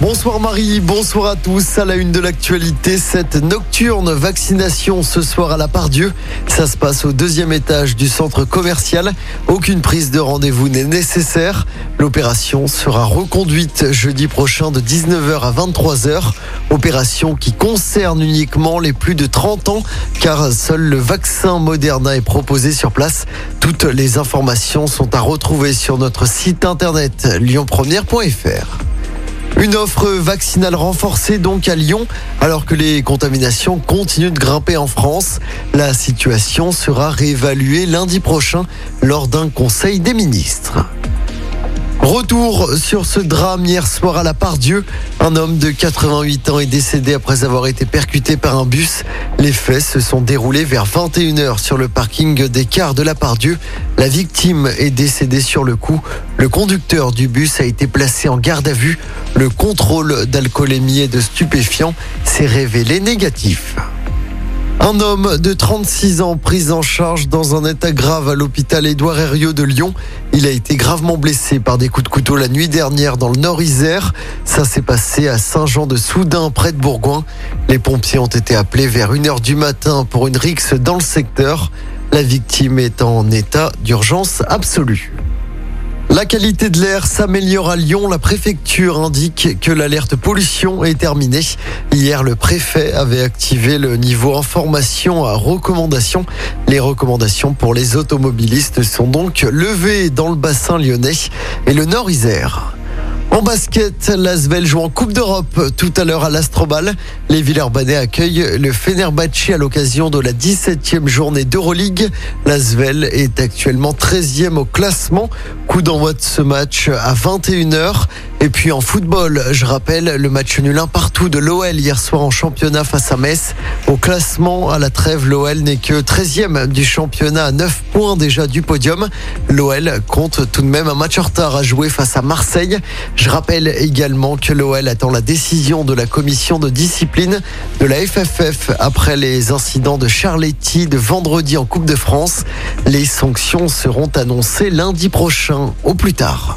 Bonsoir Marie, bonsoir à tous. À la une de l'actualité, cette nocturne vaccination ce soir à la Pardieu. Ça se passe au deuxième étage du centre commercial. Aucune prise de rendez-vous n'est nécessaire. L'opération sera reconduite jeudi prochain de 19h à 23h. Opération qui concerne uniquement les plus de 30 ans car seul le vaccin Moderna est proposé sur place. Toutes les informations sont à retrouver sur notre site internet lyonpremière.fr. Une offre vaccinale renforcée donc à Lyon, alors que les contaminations continuent de grimper en France. La situation sera réévaluée lundi prochain lors d'un conseil des ministres. Retour sur ce drame hier soir à la Pardieu. Un homme de 88 ans est décédé après avoir été percuté par un bus. Les faits se sont déroulés vers 21h sur le parking des cars de la Pardieu. La victime est décédée sur le coup. Le conducteur du bus a été placé en garde à vue. Le contrôle d'alcoolémie et de stupéfiants s'est révélé négatif. Un homme de 36 ans pris en charge dans un état grave à l'hôpital Édouard Herriot de Lyon. Il a été gravement blessé par des coups de couteau la nuit dernière dans le Nord-Isère. Ça s'est passé à Saint-Jean-de-Soudain, près de Bourgoin. Les pompiers ont été appelés vers 1h du matin pour une rixe dans le secteur. La victime est en état d'urgence absolue. La qualité de l'air s'améliore à Lyon. La préfecture indique que l'alerte pollution est terminée. Hier, le préfet avait activé le niveau information à recommandation. Les recommandations pour les automobilistes sont donc levées dans le bassin lyonnais et le Nord-Isère. En basket, l'Asvel joue en Coupe d'Europe tout à l'heure à l'Astrobal. Les Villeurbanais accueillent le Fenerbahçe à l'occasion de la 17e journée d'Euroleague. L'Asvel est actuellement 13e au classement. Coup d'envoi de ce match à 21h. Et puis en football, je rappelle le match nul un partout de l'OL hier soir en championnat face à Metz. Au classement, à la trêve, l'OL n'est que 13e du championnat à 9 points déjà du podium. L'OL compte tout de même un match en retard à jouer face à Marseille. Je rappelle également que l'OL attend la décision de la commission de discipline de la FFF après les incidents de Charletti de vendredi en Coupe de France. Les sanctions seront annoncées lundi prochain au plus tard.